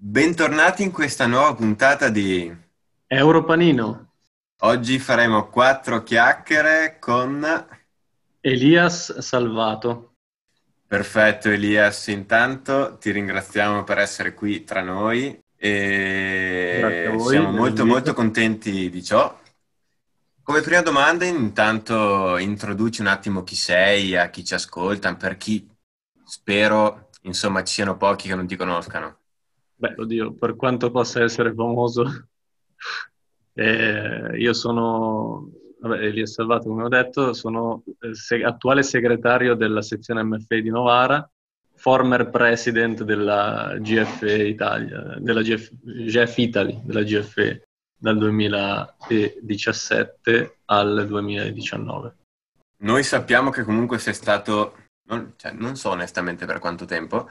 Bentornati in questa nuova puntata di Europanino. Oggi faremo quattro chiacchiere con Elias Salvato. Perfetto Elias, intanto ti ringraziamo per essere qui tra noi e voi, siamo molto molto contenti di ciò. Come prima domanda intanto introduci un attimo chi sei a chi ci ascolta, per chi spero insomma ci siano pochi che non ti conoscano. Beh, oddio, per quanto possa essere famoso, eh, io sono, vabbè, Elias Salvato, come ho detto, sono eh, se- attuale segretario della sezione MFA di Novara, former president della GFE Italia, della GF, GF Italy, della GFE dal 2017 al 2019. Noi sappiamo che comunque sei stato, non, cioè, non so onestamente per quanto tempo,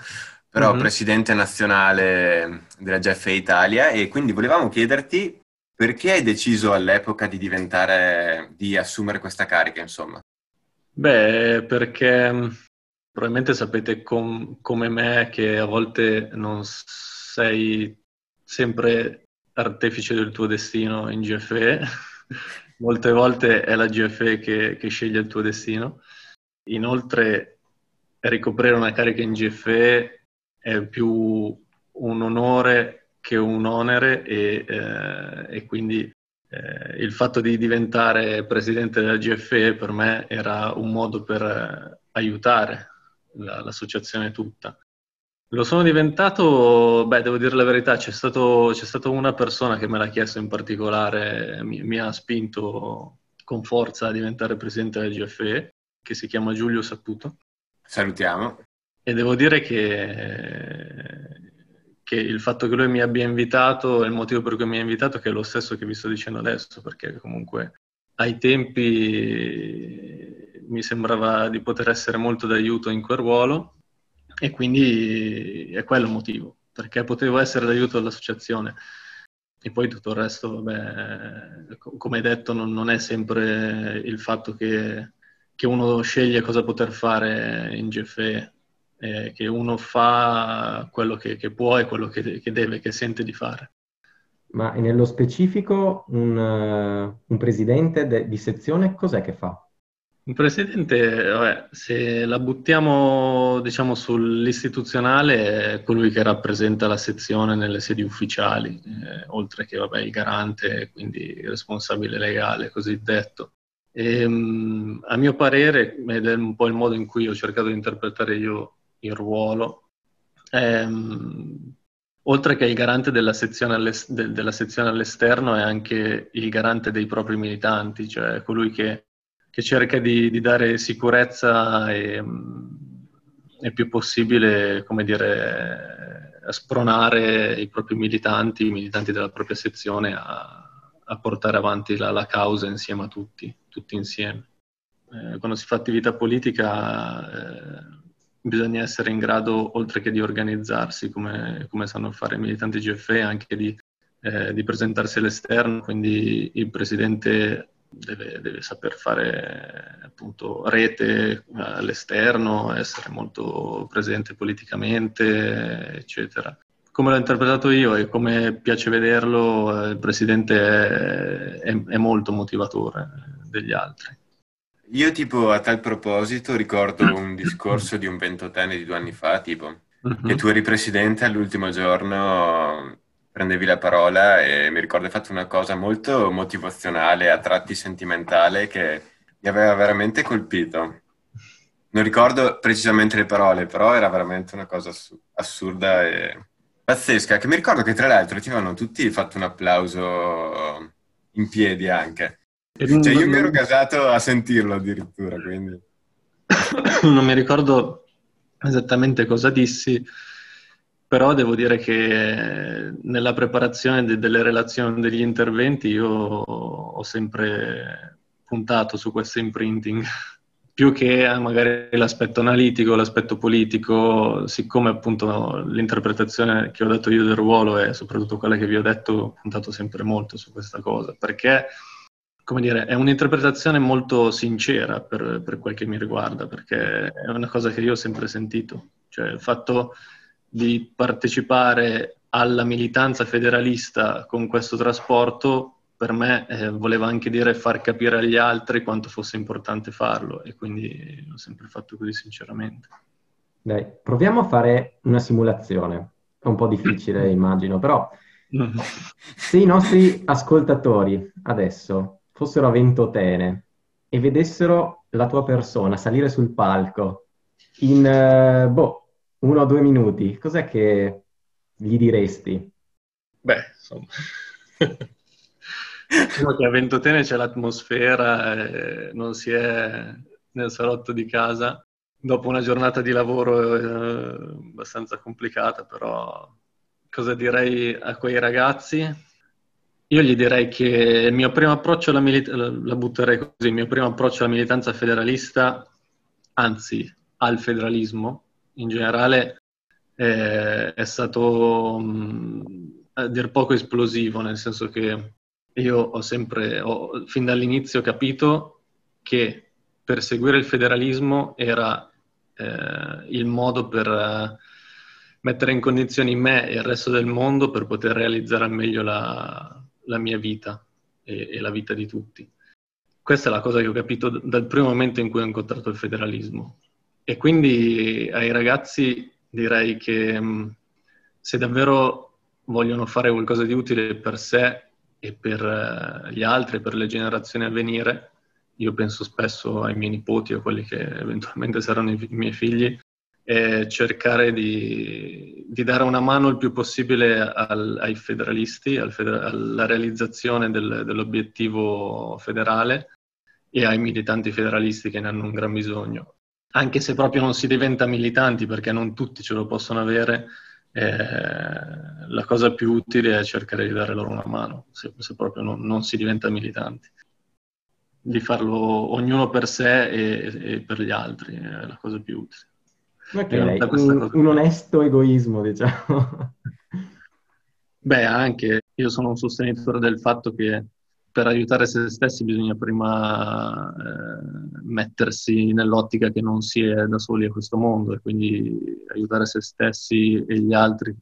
però Mhm. presidente nazionale della GFE Italia e quindi volevamo chiederti perché hai deciso all'epoca di diventare, di assumere questa carica, insomma. Beh, perché mh, probabilmente sapete com- come me che a volte non sei sempre artefice del tuo destino in GFE, molte volte è la GFE che, che sceglie il tuo destino. Inoltre, ricoprire una carica in GFE è più un onore che un onere e, eh, e quindi eh, il fatto di diventare presidente della GFE per me era un modo per aiutare la- l'associazione tutta. Lo sono diventato, beh, devo dire la verità, c'è stato, c'è stata una persona che me l'ha chiesto in particolare, mi, mi ha spinto con forza a diventare presidente della GFE, che si chiama Giulio Saputo. Salutiamo. E devo dire che, che il fatto che lui mi abbia invitato, il motivo per cui mi ha invitato, che è lo stesso che vi sto dicendo adesso, perché comunque ai tempi mi sembrava di poter essere molto d'aiuto in quel ruolo e quindi è quello il motivo, perché potevo essere d'aiuto all'associazione. E poi tutto il resto, vabbè, co- come detto, non, non è sempre il fatto che, che uno sceglie cosa poter fare in GFE, eh, che uno fa quello che, che può e quello che, che deve, che sente di fare. Ma nello specifico un, eh, un presidente de- di sezione cos'è che fa? Il presidente, vabbè, se la buttiamo, diciamo, sull'istituzionale, è colui che rappresenta la sezione nelle sedi ufficiali, eh, oltre che, vabbè, il garante, quindi il responsabile legale, cosiddetto. E, mh, a mio parere, ed è un po' il modo in cui ho cercato di interpretare io il ruolo, ehm, oltre che il garante della sezione, de- della sezione all'esterno, è anche il garante dei propri militanti, cioè colui che che cerca di, di dare sicurezza e, e più possibile, come dire, spronare i propri militanti, i militanti della propria sezione a, a portare avanti la, la causa insieme a tutti, tutti insieme. Eh, quando si fa attività politica eh, bisogna essere in grado, oltre che di organizzarsi, come, come sanno fare i militanti GFE, anche di, eh, di presentarsi all'esterno, quindi il presidente deve, deve saper fare appunto rete all'esterno, essere molto presente politicamente, eccetera. Come l'ho interpretato io e come piace vederlo, eh, il presidente è, è- è molto motivatore degli altri. Io tipo a tal proposito ricordo un discorso di un ventottenne di due anni fa, tipo, che Mhm. tu eri presidente all'ultimo giorno prendevi la parola e mi ricordo hai fatto una cosa molto motivazionale, a tratti sentimentale, che mi aveva veramente colpito. Non ricordo precisamente le parole, però era veramente una cosa assu- assurda e pazzesca, che mi ricordo che tra l'altro ti avevano tutti fatto un applauso in piedi anche. E Cioè io mi ero gasato a sentirlo addirittura, quindi... non mi ricordo esattamente cosa dissi, però devo dire che nella preparazione de- delle relazioni degli interventi io ho sempre puntato su questo imprinting, più che a magari l'aspetto analitico, l'aspetto politico, siccome appunto l'interpretazione che ho dato io del ruolo è soprattutto quella che vi ho detto, ho puntato sempre molto su questa cosa, perché come dire, è un'interpretazione molto sincera per, per quel che mi riguarda, perché è una cosa che io ho sempre sentito, cioè il fatto di partecipare alla militanza federalista con questo trasporto per me eh, voleva anche dire far capire agli altri quanto fosse importante farlo e quindi l'ho sempre fatto così sinceramente. Dai, proviamo a fare una simulazione. È un po' difficile, immagino, però se i nostri ascoltatori adesso fossero a Ventotene e vedessero la tua persona salire sul palco in, uh, boh, uno o due minuti, cos'è che gli diresti? Beh, insomma... Diciamo che a Ventotene c'è l'atmosfera, eh, non si è nel salotto di casa. Dopo una giornata di lavoro eh, abbastanza complicata, però cosa direi a quei ragazzi? Io gli direi che il mio primo approccio alla militanza, la butterei così, il mio primo approccio alla militanza federalista, anzi al federalismo in generale, eh, è stato mh, a dir poco esplosivo, nel senso che io ho sempre, ho, fin dall'inizio capito che perseguire il federalismo era eh, il modo per mettere in condizioni me e il resto del mondo per poter realizzare al meglio la, la mia vita e, e, la vita di tutti. Questa è la cosa che ho capito dal primo momento in cui ho incontrato il federalismo. E quindi ai ragazzi direi che mh, se davvero vogliono fare qualcosa di utile per sé e per eh, gli altri, per le generazioni a venire. Io penso spesso ai miei nipoti o quelli che eventualmente saranno i miei figli e cercare di, di dare una mano il più possibile al, ai federalisti, al feder- alla realizzazione del, dell'obiettivo federale e ai militanti federalisti che ne hanno un gran bisogno. Anche se proprio non si diventa militanti, perché non tutti ce lo possono avere, eh, la cosa più utile è cercare di dare loro una mano, se, se proprio non, non, si diventa militanti. Di farlo ognuno per sé e, e per gli altri è la cosa più utile. Okay, un, un, onesto egoismo, diciamo. Beh, anche io sono un sostenitore del fatto che per aiutare se stessi bisogna prima eh, mettersi nell'ottica che non si è da soli a questo mondo e quindi aiutare se stessi e gli altri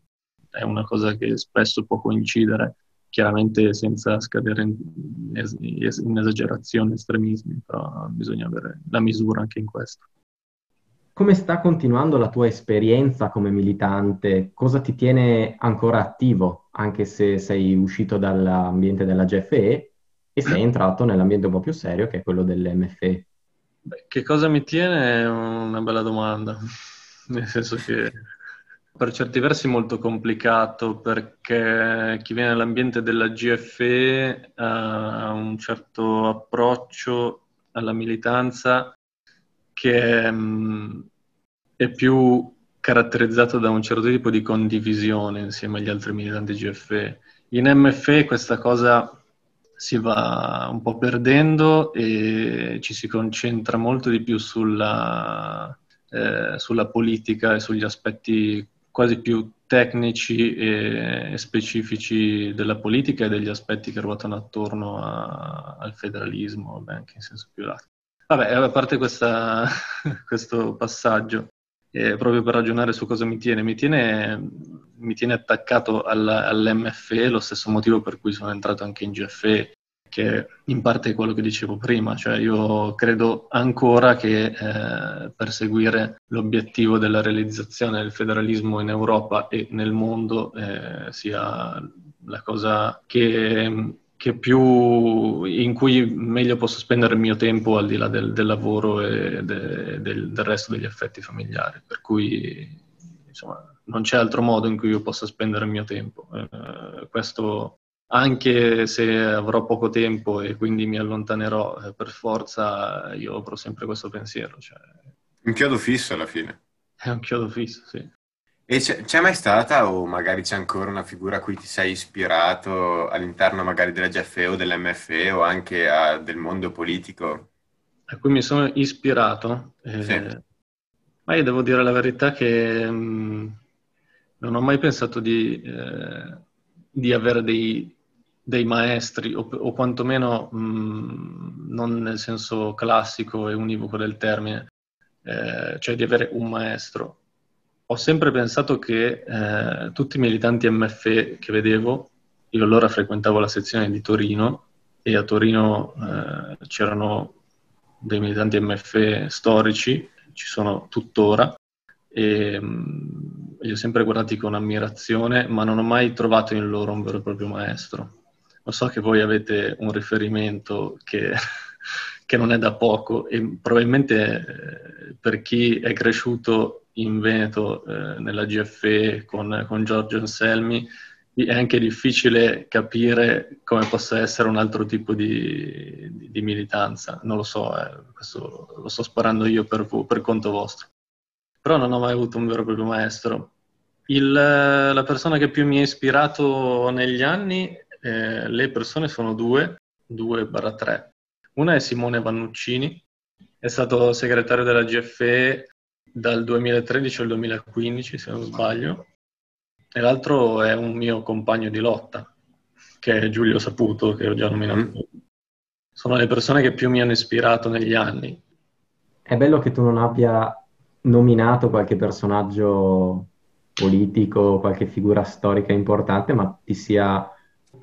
è una cosa che spesso può coincidere, chiaramente senza scadere in, in esagerazione, estremismi, però bisogna avere la misura anche in questo. Come sta continuando la tua esperienza come militante? Cosa ti tiene ancora attivo, anche se sei uscito dall'ambiente della GFE e sei entrato nell'ambiente un po' più serio che è quello dell'MFE. Beh, che cosa mi tiene è una bella domanda, nel senso che per certi versi è molto complicato perché chi viene dall'ambiente della GFE ha un certo approccio alla militanza che mm, è più caratterizzato da un certo tipo di condivisione insieme agli altri militanti GFE. In MFE questa cosa si va un po' perdendo e ci si concentra molto di più sulla, eh, sulla politica e sugli aspetti quasi più tecnici e, specifici della politica e degli aspetti che ruotano attorno a, al federalismo, anche in senso più largo. Vabbè, a parte questa, questo passaggio, eh, proprio per ragionare su cosa mi tiene, mi tiene, mi tiene attaccato alla, all'MFE, lo stesso motivo per cui sono entrato anche in GFE, che in parte è quello che dicevo prima, cioè io credo ancora che eh, perseguire l'obiettivo della realizzazione del federalismo in Europa e nel mondo eh, sia la cosa che più, in cui meglio posso spendere il mio tempo al di là del, del lavoro e de, del, del, resto degli affetti familiari. Per cui insomma, non c'è altro modo in cui io possa spendere il mio tempo. Eh, questo anche se avrò poco tempo e quindi mi allontanerò eh, per forza, io avrò sempre questo pensiero. Cioè... Un chiodo fisso alla fine. È un chiodo fisso, sì. E c'è, c'è mai stata, o magari c'è ancora una figura a cui ti sei ispirato all'interno magari della GFE o dell'MFE o anche a, del mondo politico? A cui mi sono ispirato? Eh, sì. Ma io devo dire la verità che mh, mm, non ho mai pensato di, eh, di avere dei, dei maestri, o, o quantomeno mh, mm, non nel senso classico e univoco del termine, eh, cioè di avere un maestro ho sempre pensato che eh, tutti i militanti MFE che vedevo, io allora frequentavo la sezione di Torino e a Torino eh, c'erano dei militanti MFE storici, ci sono tuttora, e mh, mm, li ho sempre guardati con ammirazione, ma non ho mai trovato in loro un vero e proprio maestro. Lo so che voi avete un riferimento che, che non è da poco e probabilmente eh, per chi è cresciuto in Veneto eh, nella GFE con, con Giorgio Anselmi è anche difficile capire come possa essere un altro tipo di, di, di militanza. Non lo so, eh, lo sto sparando io per, per conto vostro però non ho mai avuto un vero e proprio maestro. Il, la persona che più mi ha ispirato negli anni, eh, le persone sono due, due barra tre. Una è Simone Vannuccini, è stato segretario della GFE dal 2013 al 2015, se non sbaglio, e l'altro è un mio compagno di lotta, che è Giulio Saputo, che ho già nominato. Mm. Sono le persone che più mi hanno ispirato negli anni. È bello che tu non abbia nominato qualche personaggio politico, qualche figura storica importante, ma ti sia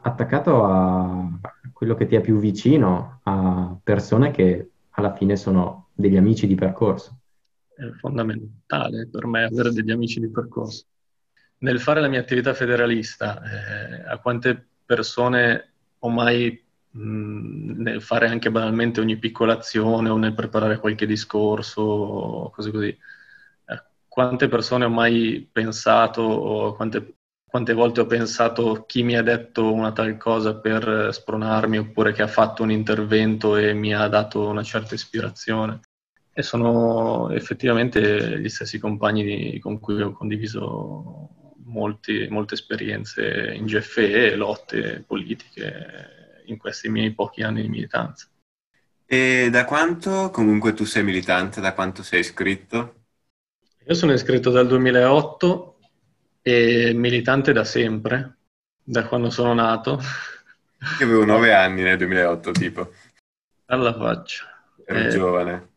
attaccato a quello che ti è più vicino, a persone che alla fine sono degli amici di percorso. È fondamentale per me avere degli amici di percorso. Nel fare la mia attività federalista, eh, a quante persone ho mai nel fare anche banalmente ogni piccola azione o nel preparare qualche discorso, cose così. Eh, quante persone ho mai pensato o quante, quante volte ho pensato chi mi ha detto una tal cosa per spronarmi oppure che ha fatto un intervento e mi ha dato una certa ispirazione. E sono effettivamente gli stessi compagni di, con cui ho condiviso molti, molte esperienze in GFE, lotte politiche, in questi miei pochi anni di militanza. E da quanto comunque tu sei militante? Da quanto sei iscritto? Io sono iscritto dal 2008 e militante da sempre, da quando sono nato. Io avevo nove anni nel 2008, tipo. Alla faccia. Ero eh, giovane.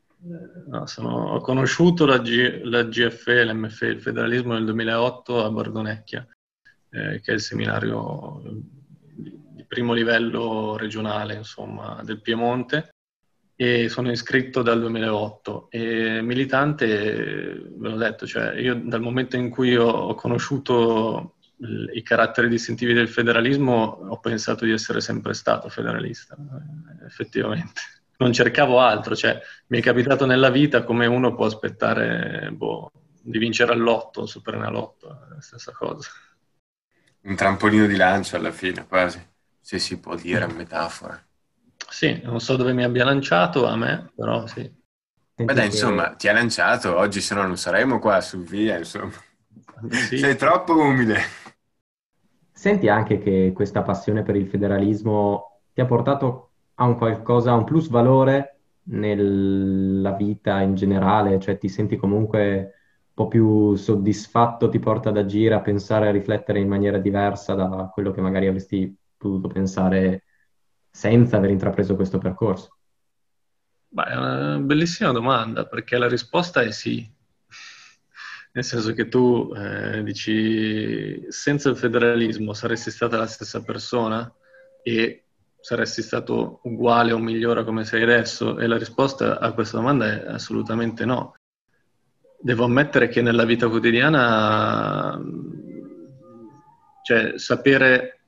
No, sono, ho conosciuto la, G, la GFE, l'MFE, il federalismo nel 2008 a Bardonecchia, eh, che è il seminario primo livello regionale, insomma, del Piemonte e sono iscritto dal 2008 e militante, ve l'ho detto, cioè io dal momento in cui ho conosciuto i caratteri distintivi del federalismo ho pensato di essere sempre stato federalista, effettivamente. Non cercavo altro, cioè mi è capitato nella vita come uno può aspettare boh, di vincere all'otto, Super Enalotto, è la stessa cosa. Un trampolino di lancio alla fine, quasi se si può dire a metafora. Sì, non so dove mi abbia lanciato a me, però sì. Beh, dai, insomma, ti ha lanciato oggi, se no non saremmo qua su via, insomma. Sì. Sei troppo umile. Senti anche che questa passione per il federalismo ti ha portato a un qualcosa, un plus valore nella vita in generale, cioè ti senti comunque un po' più soddisfatto, ti porta ad agire, a pensare, a riflettere in maniera diversa da quello che magari avresti potuto pensare senza aver intrapreso questo percorso? Beh, è una bellissima domanda perché la risposta è sì. Nel senso che tu eh, dici senza il federalismo saresti stata la stessa persona e saresti stato uguale o migliore come sei adesso? E la risposta a questa domanda è assolutamente no. Devo ammettere che nella vita quotidiana, cioè sapere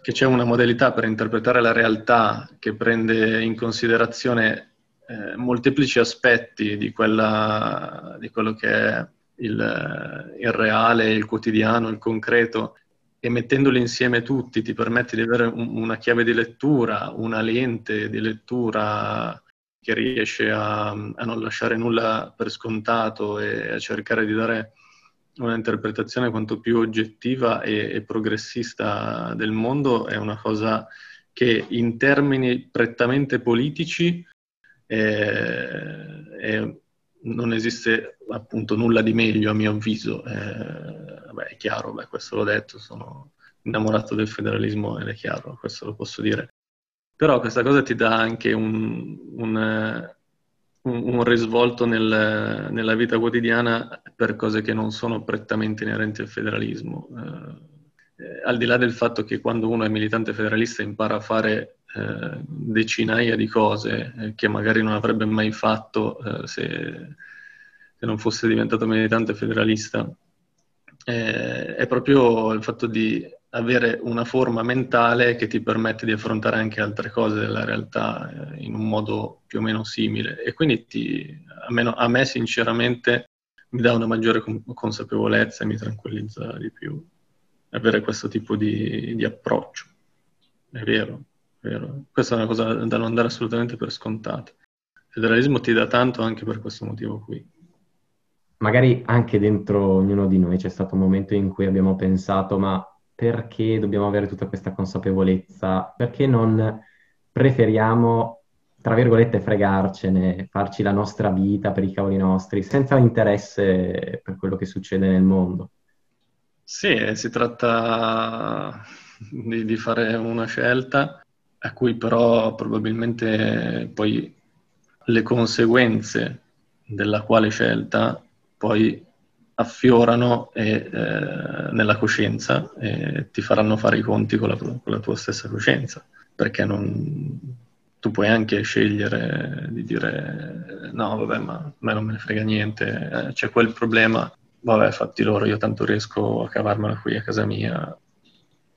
che c'è una modalità per interpretare la realtà che prende in considerazione eh, molteplici aspetti di, quella, di, quello che è il, il, reale, il quotidiano, il concreto, e mettendoli insieme tutti ti permette di avere un, una chiave di lettura, una lente di lettura che riesce a, a non lasciare nulla per scontato e a cercare di dare una interpretazione quanto più oggettiva e, e, progressista del mondo è una cosa che in termini prettamente politici eh, è, non esiste appunto nulla di meglio a mio avviso. Eh, vabbè, è chiaro, beh, questo l'ho detto, sono innamorato del federalismo ed è chiaro, questo lo posso dire. Però questa cosa ti dà anche un, un un, un risvolto nel, nella vita quotidiana per cose che non sono prettamente inerenti al federalismo. Eh, eh, al di là del fatto che quando uno è militante federalista impara a fare eh, decinaia di cose eh, che magari non avrebbe mai fatto eh, se, se, non fosse diventato militante federalista, eh, è proprio il fatto di avere una forma mentale che ti permette di affrontare anche altre cose della realtà eh, in un modo più o meno simile. E quindi ti, a, me, a, me, sinceramente mi dà una maggiore consapevolezza e mi tranquillizza di più avere questo tipo di, di approccio. È vero, è vero. Questa è una cosa da non dare assolutamente per scontata. Il federalismo ti dà tanto anche per questo motivo qui. Magari anche dentro ognuno di noi c'è stato un momento in cui abbiamo pensato, ma perché dobbiamo avere tutta questa consapevolezza? Perché non preferiamo, tra virgolette, fregarcene, farci la nostra vita per i cavoli nostri, senza interesse per quello che succede nel mondo? Sì, si tratta di, di fare una scelta a cui però probabilmente poi le conseguenze della quale scelta poi affiorano e, eh, nella coscienza e ti faranno fare i conti con la, con la tua stessa coscienza, perché non, tu puoi anche scegliere di dire no, vabbè, ma a me non me ne frega niente, eh, c'è quel problema, vabbè, fatti loro, io tanto riesco a cavarmela qui a casa mia.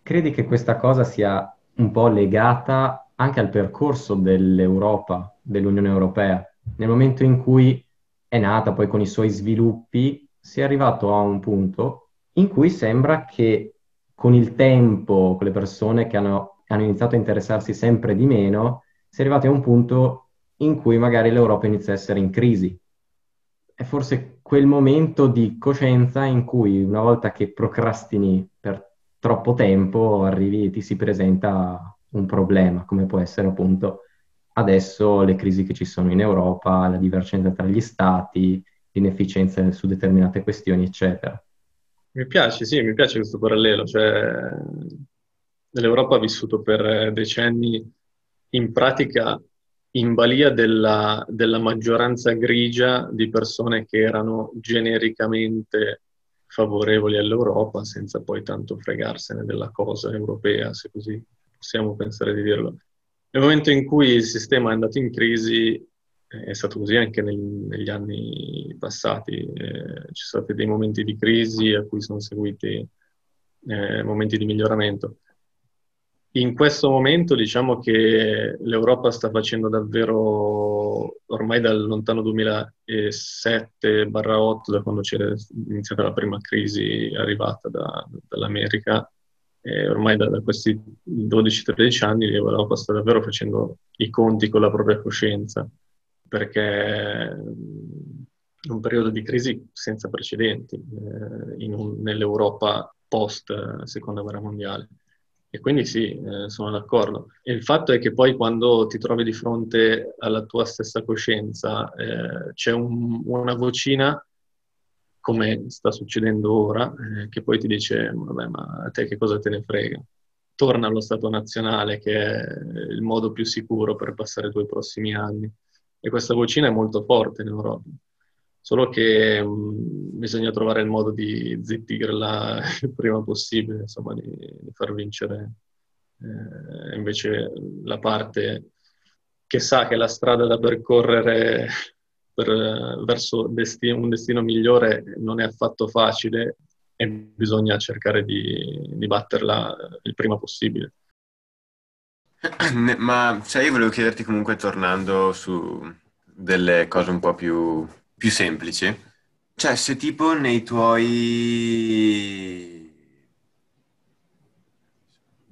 Credi che questa cosa sia un po' legata anche al percorso dell'Europa, dell'Unione Europea, nel momento in cui è nata poi con i suoi sviluppi si è arrivato a un punto in cui sembra che con il tempo, con le persone che hanno, hanno iniziato a interessarsi sempre di meno, si è arrivati a un punto in cui magari l'Europa inizia a essere in crisi. È forse quel momento di coscienza in cui una volta che procrastini per troppo tempo arrivi e ti si presenta un problema, come può essere appunto adesso le crisi che ci sono in Europa, la divergenza tra gli stati, inefficienza su determinate questioni, eccetera. Mi piace, sì, mi piace questo parallelo, cioè l'Europa ha vissuto per decenni in pratica in balia della, della maggioranza grigia di persone che erano genericamente favorevoli all'Europa senza poi tanto fregarsene della cosa europea, se così possiamo pensare di dirlo. Nel momento in cui il sistema è andato in crisi, è stato così anche nel, negli anni passati, eh, ci sono stati dei momenti di crisi a cui sono seguiti eh, momenti di miglioramento. In questo momento diciamo che l'Europa sta facendo davvero, ormai dal lontano 2007-8, da quando c'è iniziata la prima crisi arrivata da, dall'America, eh, ormai da, da questi 12-13 anni l'Europa sta davvero facendo i conti con la propria coscienza perché è un periodo di crisi senza precedenti eh, un, nell'Europa post eh, seconda guerra mondiale. E quindi sì, eh, sono d'accordo. E il fatto è che poi quando ti trovi di fronte alla tua stessa coscienza eh, c'è un, una vocina, come sta succedendo ora, eh, che poi ti dice, vabbè, ma a te che cosa te ne frega? Torna allo Stato nazionale, che è il modo più sicuro per passare i tuoi prossimi anni e questa vocina è molto forte in Europa. Solo che mh, mm, bisogna trovare il modo di zittirla il prima possibile, insomma, di, di far vincere eh, invece la parte che sa che la strada da percorrere per, verso destino, un destino migliore non è affatto facile e bisogna cercare di, di batterla il prima possibile. Ma cioè, io volevo chiederti comunque, tornando su delle cose un po' più, più semplici, cioè se tipo nei tuoi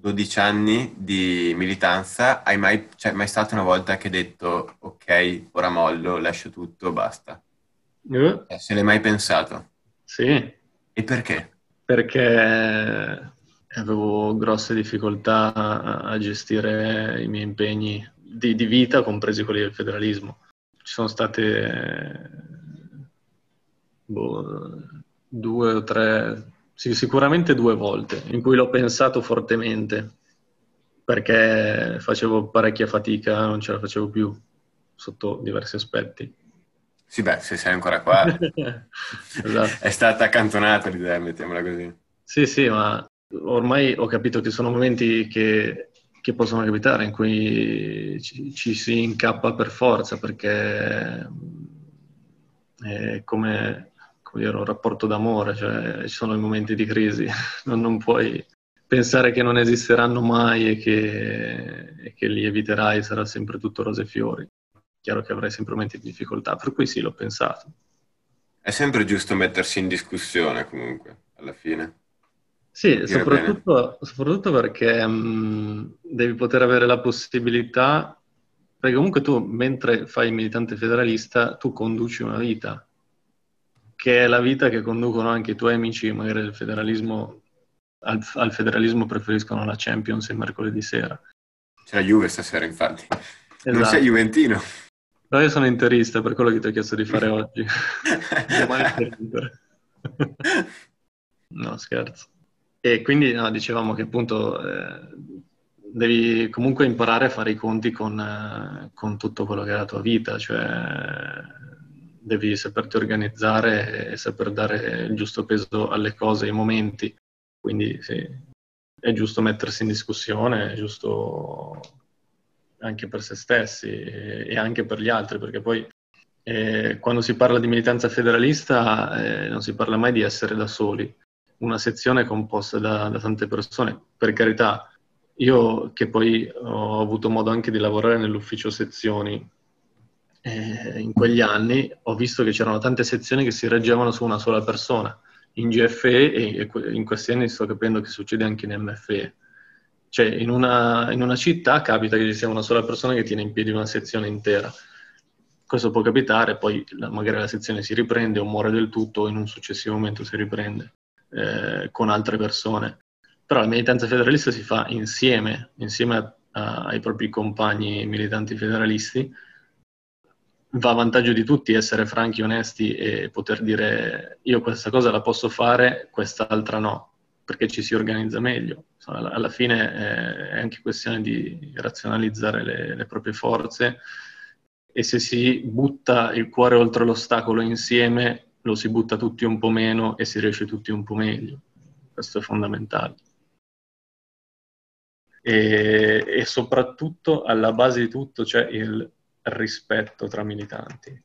12 anni di militanza hai mai, cioè, mai stata una volta che hai detto ok, ora mollo, lascio tutto, basta? Uh. se l'hai mai pensato? Sì. E perché? Perché avevo grosse difficoltà a gestire i miei impegni di, di, vita, compresi quelli del federalismo. Ci sono state boh, due o tre, sì, sicuramente due volte, in cui l'ho pensato fortemente, perché facevo parecchia fatica, non ce la facevo più sotto diversi aspetti. Sì, beh, se sei ancora qua, esatto. è stata accantonata l'idea, mettiamola così. Sì, sì, ma ormai ho capito che sono momenti che, che possono capitare in cui ci, ci, si incappa per forza, perché è come, come dire, un rapporto d'amore, cioè ci sono i momenti di crisi, non, non puoi pensare che non esisteranno mai e che, e che li eviterai, sarà sempre tutto rose e fiori chiaro che avrai sempre momenti di difficoltà, per cui sì, l'ho pensato. È sempre giusto mettersi in discussione comunque, alla fine. Sì, soprattutto, soprattutto, perché mh, devi poter avere la possibilità, perché comunque tu mentre fai il militante federalista, tu conduci una vita, che è la vita che conducono anche i tuoi amici, magari del federalismo, al, al federalismo preferiscono la Champions il mercoledì sera. C'è la Juve stasera, infatti. Esatto. Non sei Juventino. No, io sono interista, per quello che ti ho chiesto di fare oggi. no, scherzo. E quindi no, dicevamo che appunto eh, devi comunque imparare a fare i conti con, eh, con, tutto quello che è la tua vita, cioè devi saperti organizzare e saper dare il giusto peso alle cose, ai momenti. Quindi sì, è giusto mettersi in discussione, è giusto anche per se stessi e, anche per gli altri, perché poi eh, quando si parla di militanza federalista eh, non si parla mai di essere da soli. Una sezione composta da, da tante persone, per carità, io che poi ho avuto modo anche di lavorare nell'ufficio sezioni eh, in quegli anni, ho visto che c'erano tante sezioni che si reggevano su una sola persona. In GFE e in questi anni sto capendo che succede anche in MFE. Cioè, in una, in una città capita che ci sia una sola persona che tiene in piedi una sezione intera. Questo può capitare, poi magari la sezione si riprende o muore del tutto o in un successivo momento si riprende eh, con altre persone. Però la militanza federalista si fa insieme, insieme a, a, ai propri compagni militanti federalisti. Va a vantaggio di tutti essere franchi, onesti e poter dire io questa cosa la posso fare, quest'altra no perché ci si organizza meglio. Alla fine è anche questione di razionalizzare le, le proprie forze e se si butta il cuore oltre l'ostacolo insieme lo si butta tutti un po' meno e si riesce tutti un po' meglio. Questo è fondamentale. E, e soprattutto alla base di tutto c'è il rispetto tra militanti.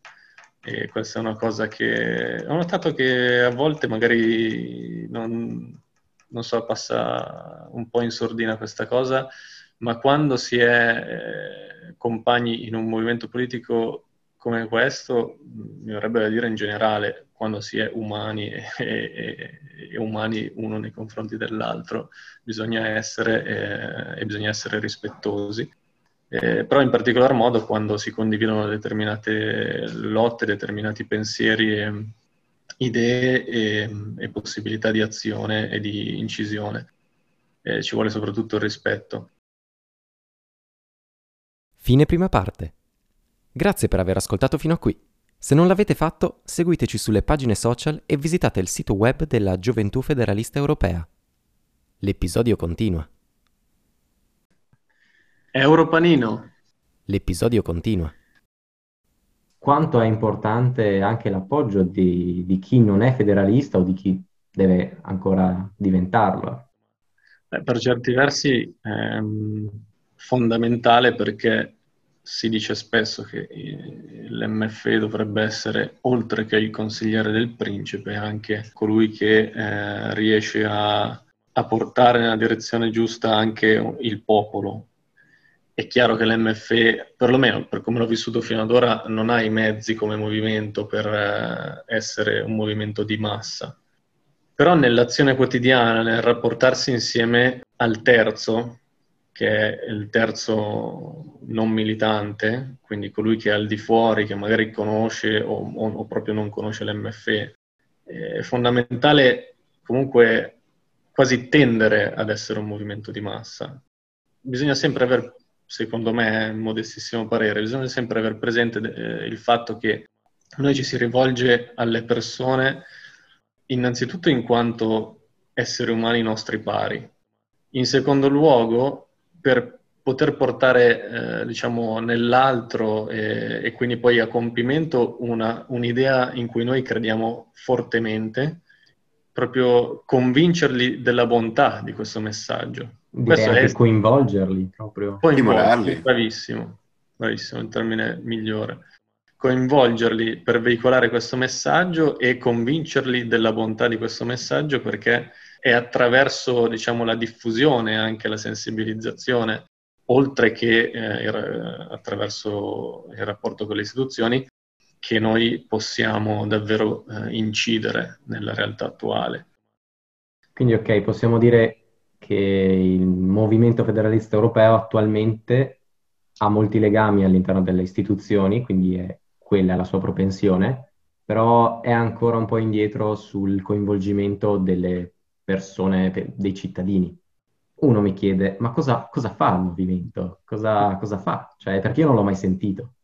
E questa è una cosa che ho notato che a volte magari non, non so, passa un po' in sordina questa cosa, ma quando si è eh, compagni in un movimento politico come questo, mi vorrebbe da dire in generale, quando si è umani e, e, e umani uno nei confronti dell'altro, bisogna essere, eh, e bisogna essere rispettosi. Eh, però in particolar modo quando si condividono determinate lotte, determinati pensieri e, idee e, e, possibilità di azione e di incisione. Eh, ci vuole soprattutto il rispetto. Fine prima parte. Grazie per aver ascoltato fino a qui. Se non l'avete fatto, seguiteci sulle pagine social e visitate il sito web della Gioventù Federalista Europea. L'episodio continua. Europanino. L'episodio continua quanto è importante anche l'appoggio di, di, chi non è federalista o di chi deve ancora diventarlo. Beh, per certi versi è mm, fondamentale perché si dice spesso che l'MFE dovrebbe essere, oltre che il consigliere del principe, anche colui che eh, riesce a, a portare nella direzione giusta anche il popolo, è chiaro che l'MFE, perlomeno per come l'ho vissuto fino ad ora, non ha i mezzi come movimento per eh, essere un movimento di massa. Però nell'azione quotidiana, nel rapportarsi insieme al terzo, che è il terzo non militante, quindi colui che è al di fuori, che magari conosce o, o, proprio non conosce l'MFE, è fondamentale comunque quasi tendere ad essere un movimento di massa. Bisogna sempre aver secondo me, modestissimo parere, bisogna sempre aver presente eh, il fatto che noi ci si rivolge alle persone innanzitutto in quanto esseri umani nostri pari, in secondo luogo per poter portare eh, diciamo, nell'altro e, e, quindi poi a compimento una, un'idea in cui noi crediamo fortemente, proprio convincerli della bontà di questo messaggio. Questo è coinvolgerli proprio. Coinvolgerli, bravissimo, bravissimo, il termine migliore. Coinvolgerli per veicolare questo messaggio e convincerli della bontà di questo messaggio perché è attraverso diciamo, la diffusione, anche la sensibilizzazione oltre che eh, attraverso il rapporto con le istituzioni, che noi possiamo davvero eh, incidere nella realtà attuale. Quindi ok, possiamo dire che il movimento federalista europeo attualmente ha molti legami all'interno delle istituzioni, quindi è quella la sua propensione, però è ancora un po' indietro sul coinvolgimento delle persone, dei cittadini uno mi chiede, ma cosa, cosa fa il movimento? Cosa, cosa, fa? Cioè, perché io non l'ho mai sentito.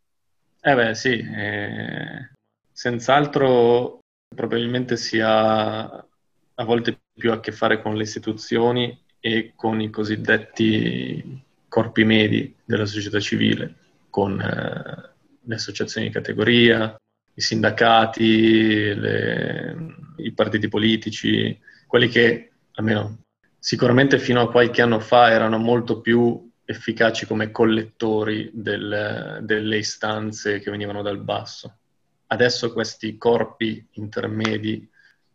Eh beh, sì, eh, senz'altro probabilmente si ha a volte più a che fare con le istituzioni e con i cosiddetti corpi medi della società civile, con eh, le associazioni di categoria, i sindacati, le, i partiti politici, quelli che almeno sicuramente fino a qualche anno fa erano molto più efficaci come collettori del, delle istanze che venivano dal basso. Adesso questi corpi intermedi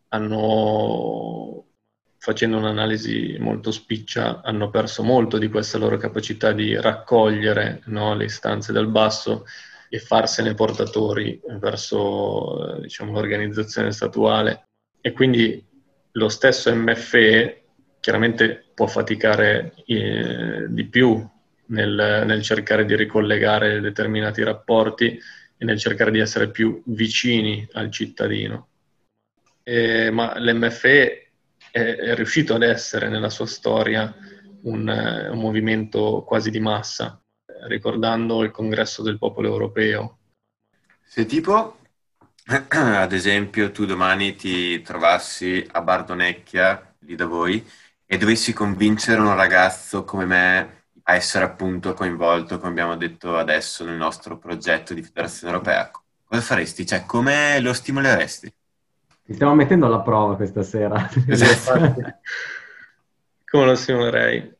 hanno, facendo un'analisi molto spiccia, hanno perso molto di questa loro capacità di raccogliere no, le istanze dal basso e farsene portatori verso diciamo, l'organizzazione statuale. E quindi lo stesso MFE chiaramente può faticare eh, di più nel, nel, cercare di ricollegare determinati rapporti e nel cercare di essere più vicini al cittadino. Eh, ma l'MFE è, è, riuscito ad essere nella sua storia un, un movimento quasi di massa, ricordando il congresso del popolo europeo. Se tipo, ad esempio, tu domani ti trovassi a Bardonecchia, lì da voi, e dovessi convincere un ragazzo come me a essere appunto coinvolto, come abbiamo detto adesso, nel nostro progetto di federazione europea, cosa faresti? Cioè, come lo stimoleresti? Ti stiamo mettendo alla prova questa sera. Esatto. come lo stimolerei?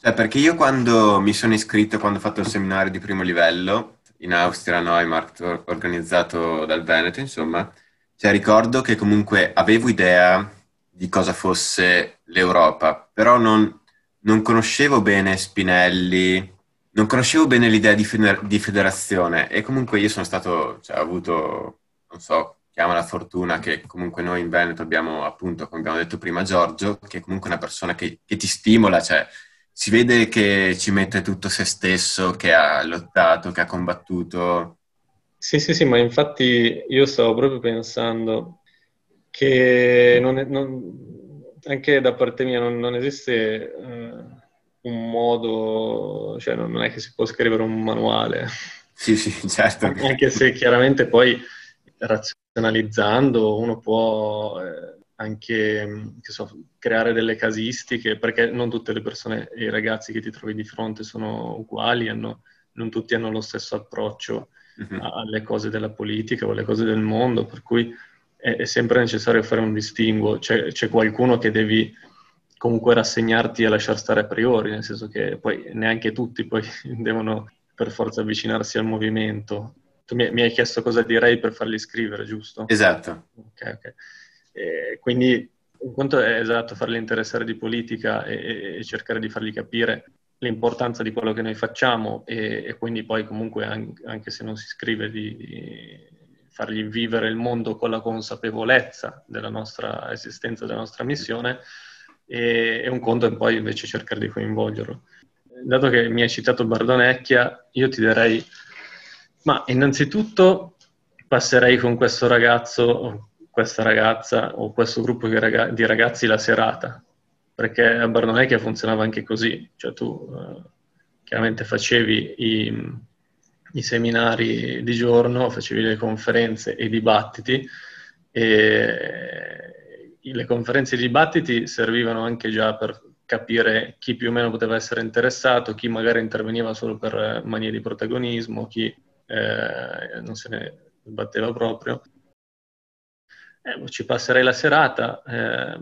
Cioè, perché io quando mi sono iscritto, quando ho fatto il seminario di primo livello, in Austria, Neumarkt, organizzato dal Veneto, insomma, cioè ricordo che comunque avevo idea di cosa fosse l'Europa, però non, non conoscevo bene Spinelli, non conoscevo bene l'idea di, feder- di federazione e comunque io sono stato, cioè, ho avuto, non so, chiama la fortuna che comunque noi in Veneto abbiamo appunto, come abbiamo detto prima, Giorgio, che è comunque una persona che, che ti stimola, cioè si vede che ci mette tutto se stesso, che ha lottato, che ha combattuto. Sì, sì, sì, ma infatti io stavo proprio pensando, che non è, non, anche da parte mia non, non esiste uh, un modo, cioè non è che si può scrivere un manuale. Sì, sì, certo. anche se chiaramente poi razionalizzando uno può eh, anche so, creare delle casistiche, perché non tutte le persone e i ragazzi che ti trovi di fronte sono uguali, hanno, non tutti hanno lo stesso approccio uh-huh. alle cose della politica o alle cose del mondo, per cui è, sempre necessario fare un distinguo, c'è, c'è qualcuno che devi comunque rassegnarti e lasciar stare a priori, nel senso che poi neanche tutti poi devono per forza avvicinarsi al movimento. Tu mi, mi hai chiesto cosa direi per farli scrivere, giusto? Esatto. Ok, ok. E quindi un conto è esatto farli interessare di politica e, e, cercare di fargli capire l'importanza di quello che noi facciamo e, e quindi poi comunque anche, anche, se non si scrive di, di fargli vivere il mondo con la consapevolezza della nostra esistenza, della nostra missione, e, e un conto è poi invece cercare di coinvolgerlo. Dato che mi hai citato Bardonecchia, io ti direi, ma innanzitutto passerei con questo ragazzo, questa ragazza o questo gruppo di ragazzi la serata, perché a Bardonecchia funzionava anche così, cioè tu eh, chiaramente facevi i i seminari di giorno, facevi le conferenze e i dibattiti e le conferenze e i dibattiti servivano anche già per capire chi più o meno poteva essere interessato, chi magari interveniva solo per manie di protagonismo, chi eh, non se ne batteva proprio. Eh, ci passerei la serata. Eh,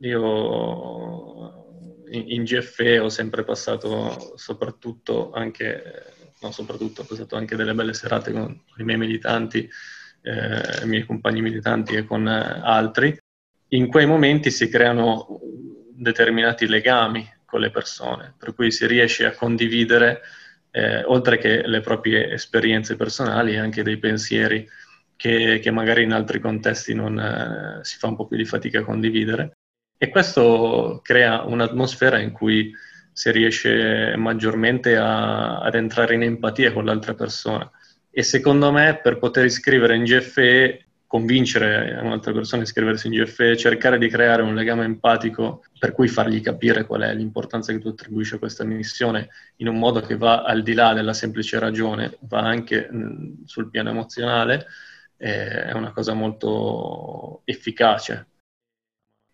io in, in GFE ho sempre passato soprattutto anche, no soprattutto, ho passato anche delle belle serate con, con i miei militanti, eh, i miei compagni militanti e con eh, altri. In quei momenti si creano determinati legami con le persone, per cui si riesce a condividere, eh, oltre che le proprie esperienze personali, anche dei pensieri che, che magari in altri contesti non, eh, si fa un po' più di fatica a condividere. E questo crea un'atmosfera in cui si riesce maggiormente a, ad entrare in empatia con l'altra persona. E secondo me per poter iscrivere in GFE, convincere un'altra persona a iscriversi in GFE, cercare di creare un legame empatico per cui fargli capire qual è l'importanza che tu attribuisci a questa missione in un modo che va al di là della semplice ragione, va anche mh, sul piano emozionale, eh, è una cosa molto efficace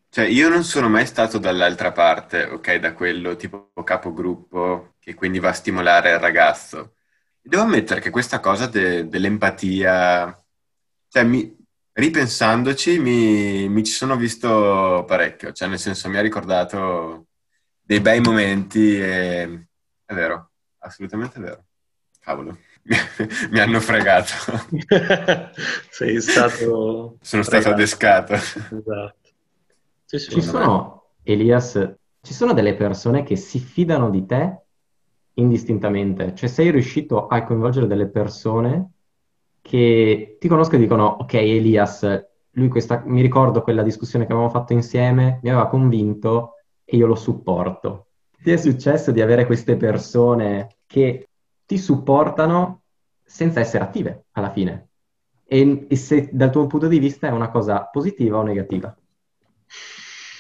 cioè, io non sono mai stato dall'altra parte, ok, da quello tipo capogruppo che quindi va a stimolare il ragazzo. Devo ammettere che questa cosa de- dell'empatia, cioè, mi, ripensandoci, mi, mi, ci sono visto parecchio, cioè, nel senso, mi ha ricordato dei bei momenti e è vero, assolutamente vero. Cavolo, mi hanno fregato. Sei stato... Sono fregato. stato adescato. Esatto. Sì, ci sono, Elias, ci sono delle persone che si fidano di te indistintamente, cioè sei riuscito a coinvolgere delle persone che ti conoscono e dicono, ok Elias, lui questa, mi ricordo quella discussione che avevamo fatto insieme, mi aveva convinto e io lo supporto. Ti è successo di avere queste persone che ti supportano senza essere attive alla fine? E, e se dal tuo punto di vista è una cosa positiva o negativa?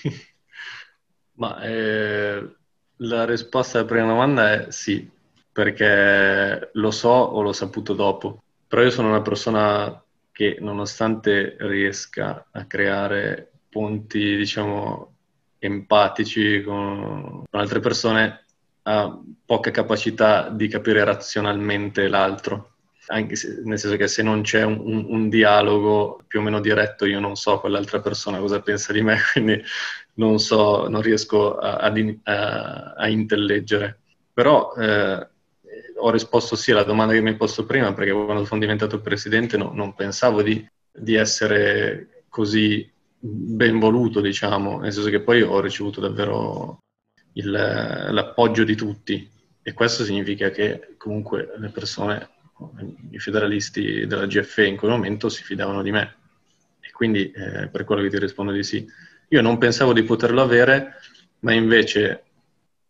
Ma eh, la risposta alla prima domanda è sì, perché lo so o l'ho saputo dopo. Però io sono una persona che nonostante riesca a creare ponti, diciamo, empatici con, con altre persone, ha poca capacità di capire razionalmente l'altro anche se, nel senso che se non c'è un, un, un, dialogo più o meno diretto io non so quell'altra persona cosa pensa di me, quindi non so, non riesco a, a, a intelleggere. Però eh, ho risposto sì alla domanda che mi hai posto prima, perché quando sono diventato presidente no, non pensavo di, di, essere così ben voluto, diciamo, nel senso che poi ho ricevuto davvero il, l'appoggio di tutti e questo significa che comunque le persone i federalisti della GFE in quel momento si fidavano di me e quindi eh, per quello che ti rispondo di sì. Io non pensavo di poterlo avere, ma invece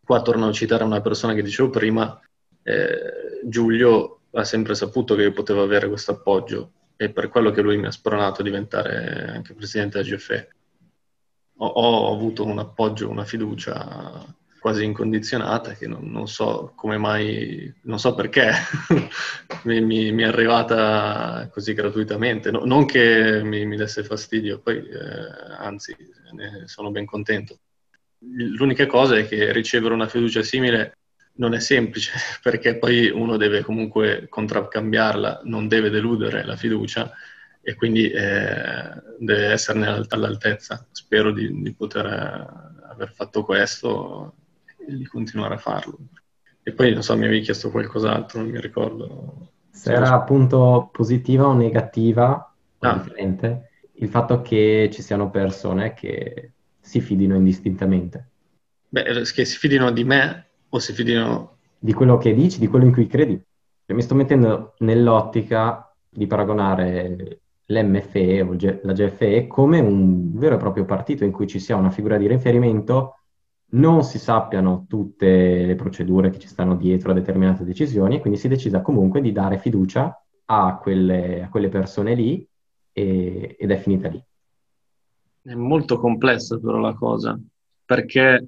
qua torno a citare una persona che dicevo prima, eh, Giulio ha sempre saputo che io potevo avere questo appoggio e per quello che lui mi ha spronato a diventare anche presidente della GFE. Ho, ho avuto un appoggio, una fiducia quasi incondizionata che non, non, so come mai, non so perché mi, mi, mi, è arrivata così gratuitamente, no, non che mi, mi, desse fastidio, poi eh, anzi ne sono ben contento. L'unica cosa è che ricevere una fiducia simile non è semplice perché poi uno deve comunque contraccambiarla, non deve deludere la fiducia e quindi eh, deve esserne all'altezza. Spero di, di poter eh, aver fatto questo e di continuare a farlo. E poi, non so, mi avevi chiesto qualcos'altro, non mi ricordo. Se era appunto positiva o negativa, o ah. il fatto che ci siano persone che si fidino indistintamente. Beh, che si fidino di me o si fidino... Di quello che dici, di quello in cui credi. Cioè, mi sto mettendo nell'ottica di paragonare l'MFE o la GFE come un vero e proprio partito in cui ci sia una figura di riferimento non si sappiano tutte le procedure che ci stanno dietro a determinate decisioni e quindi si decida comunque di dare fiducia a quelle, a quelle persone lì e, ed è finita lì. È molto complessa però la cosa, perché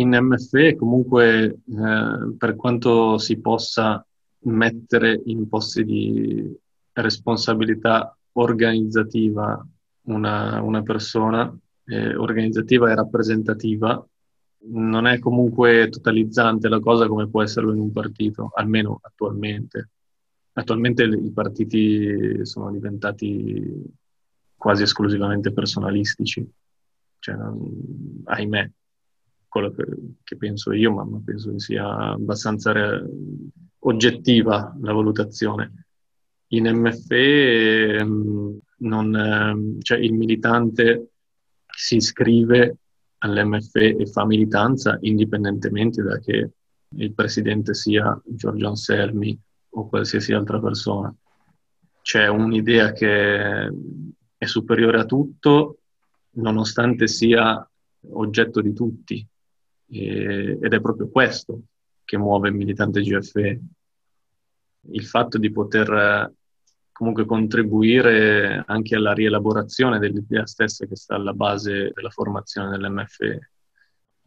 in MFE comunque eh, per quanto si possa mettere in posti di responsabilità organizzativa una, una persona, eh, organizzativa e rappresentativa, non è comunque totalizzante la cosa come può esserlo in un partito, almeno attualmente. Attualmente i partiti sono diventati quasi esclusivamente personalistici, cioè, ahimè, quello che, che, penso io, ma penso che sia abbastanza re- oggettiva la valutazione. In MFE ehm, non, ehm, cioè il militante si iscrive all'MFE e fa militanza indipendentemente da che il presidente sia Giorgio Anselmi o qualsiasi altra persona. C'è un'idea che è superiore a tutto nonostante sia oggetto di tutti e, ed è proprio questo che muove il militante GFE. Il fatto di poter comunque contribuire anche alla rielaborazione dell'idea stessa che sta alla base della formazione dell'MFE.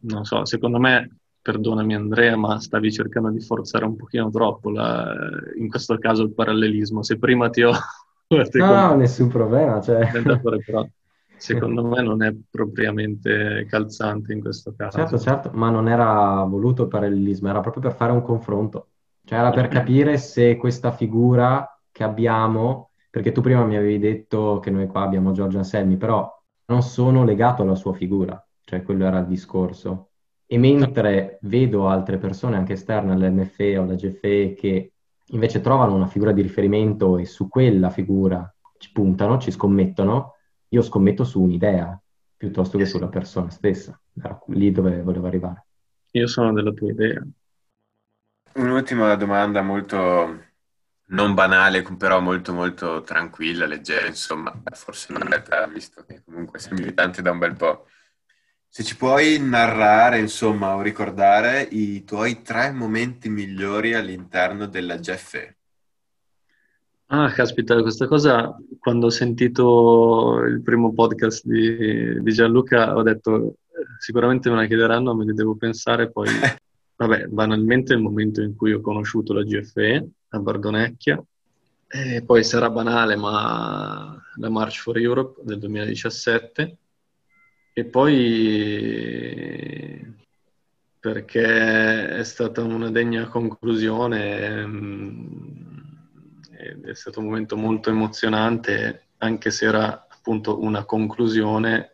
Non so, secondo me, perdonami Andrea, ma stavi cercando di forzare un pochino troppo la, in questo caso il parallelismo. Se prima ti ho... no, nessun problema. Cioè... Secondo me non è propriamente calzante in questo caso. Certo, certo, ma non era voluto il parallelismo, era proprio per fare un confronto. Cioè era per capire se questa figura che abbiamo, perché tu prima mi avevi detto che noi qua abbiamo Giorgio Anselmi, però non sono legato alla sua figura, cioè quello era il discorso. E mentre vedo altre persone anche esterne all'MFE o alla GFE che invece trovano una figura di riferimento e su quella figura ci puntano, ci scommettono, io scommetto su un'idea piuttosto che sulla persona stessa. Lì dove volevo arrivare. Io sono della tua idea. Un'ultima domanda molto non banale, però molto molto tranquilla, leggera, insomma, forse non è realtà, visto che comunque sei militante da un bel po'. Se ci puoi narrare, insomma, o ricordare i tuoi tre momenti migliori all'interno della GFE. Ah, caspita, questa cosa, quando ho sentito il primo podcast di, di Gianluca, ho detto, sicuramente me la chiederanno, me ne devo pensare, poi, vabbè, banalmente il momento in cui ho conosciuto la GFE, a Bardonecchia. E poi sarà banale, ma la March for Europe del 2017. E poi perché è stata una degna conclusione è stato un momento molto emozionante, anche se era appunto una conclusione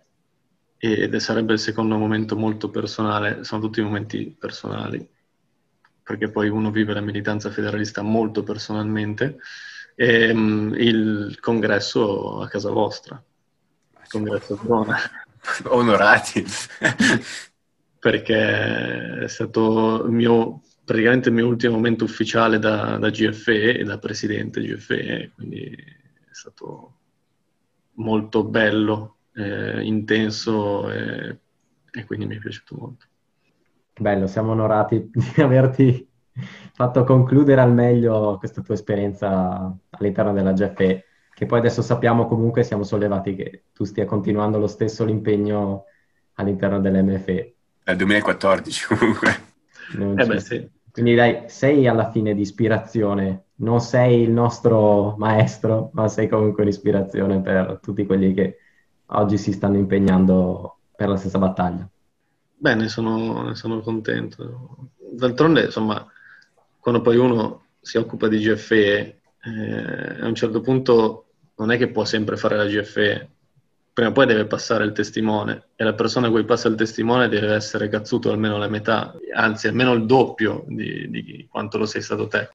ed sarebbe il secondo momento molto personale, sono tutti momenti personali perché poi uno vive la militanza federalista molto personalmente, e, um, il congresso a casa vostra, il congresso zona. Onorati. perché è stato il mio, praticamente il mio ultimo momento ufficiale da, da GFE e da presidente GFE, quindi è stato molto bello, eh, intenso e, e quindi mi è piaciuto molto. Bello, siamo onorati di averti fatto concludere al meglio questa tua esperienza all'interno della GFE, che poi adesso sappiamo comunque, siamo sollevati che tu stia continuando lo stesso l'impegno all'interno dell'MFE. Dal 2014 comunque. Eh beh, sì. Quindi dai, sei alla fine di ispirazione, non sei il nostro maestro, ma sei comunque un'ispirazione per tutti quelli che oggi si stanno impegnando per la stessa battaglia. Bene, sono, ne sono contento. D'altronde, insomma, quando poi uno si occupa di GFE, eh, a un certo punto non è che può sempre fare la GFE, prima o poi deve passare il testimone e la persona a cui passa il testimone deve essere cazzuto almeno la metà, anzi almeno il doppio di, di quanto lo sei stato te.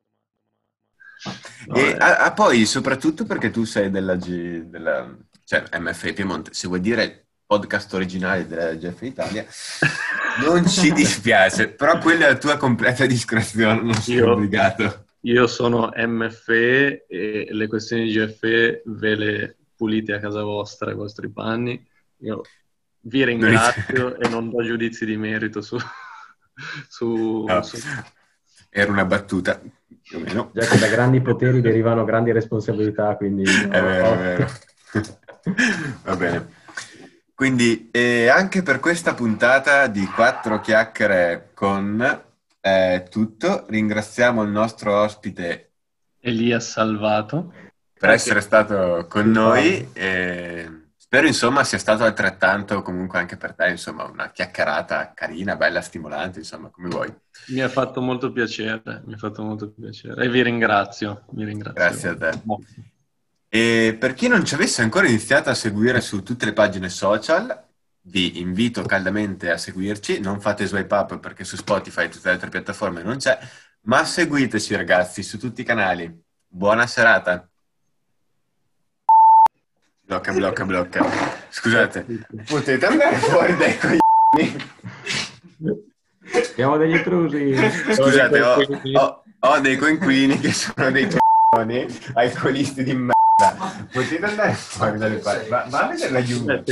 No, e eh. a, a poi, soprattutto perché tu sei della, G, della cioè, MFE Piemonte, se vuoi dire podcast originale della GF Italia, non ci dispiace, però quella è la tua completa discrezione, non sono io, obbligato. Io sono MFE e le questioni di GFE ve le pulite a casa vostra, ai vostri panni. Io vi ringrazio e non do giudizi di merito su... su, no, su... Era una battuta, più o meno. Già che da grandi poteri derivano grandi responsabilità, quindi... È vero, è vero. Va bene. Quindi eh, anche per questa puntata di Quattro Chiacchiere con è tutto. Ringraziamo il nostro ospite Elia Salvato per essere stato con noi. E Spero insomma sia stato altrettanto comunque anche per te, insomma, una chiacchierata carina, bella, stimolante, insomma, come vuoi. Mi ha fatto molto piacere, mi ha fatto molto piacere e vi ringrazio, vi ringrazio. Grazie a te. E per chi non ci avesse ancora iniziato a seguire su tutte le pagine social, vi invito caldamente a seguirci, non fate swipe up perché su Spotify e tutte le altre piattaforme non c'è, ma seguiteci ragazzi su tutti i canali. Buona serata! Blocca, blocca, blocca. Scusate, potete andare fuori dai coglioni? Siamo degli intrusi. Scusate, ho, ho, ho dei coinquini che sono dei coglioni, alcolisti di merda. Potete andare fuori dalle parti? Ma, ma a vedere la Juve.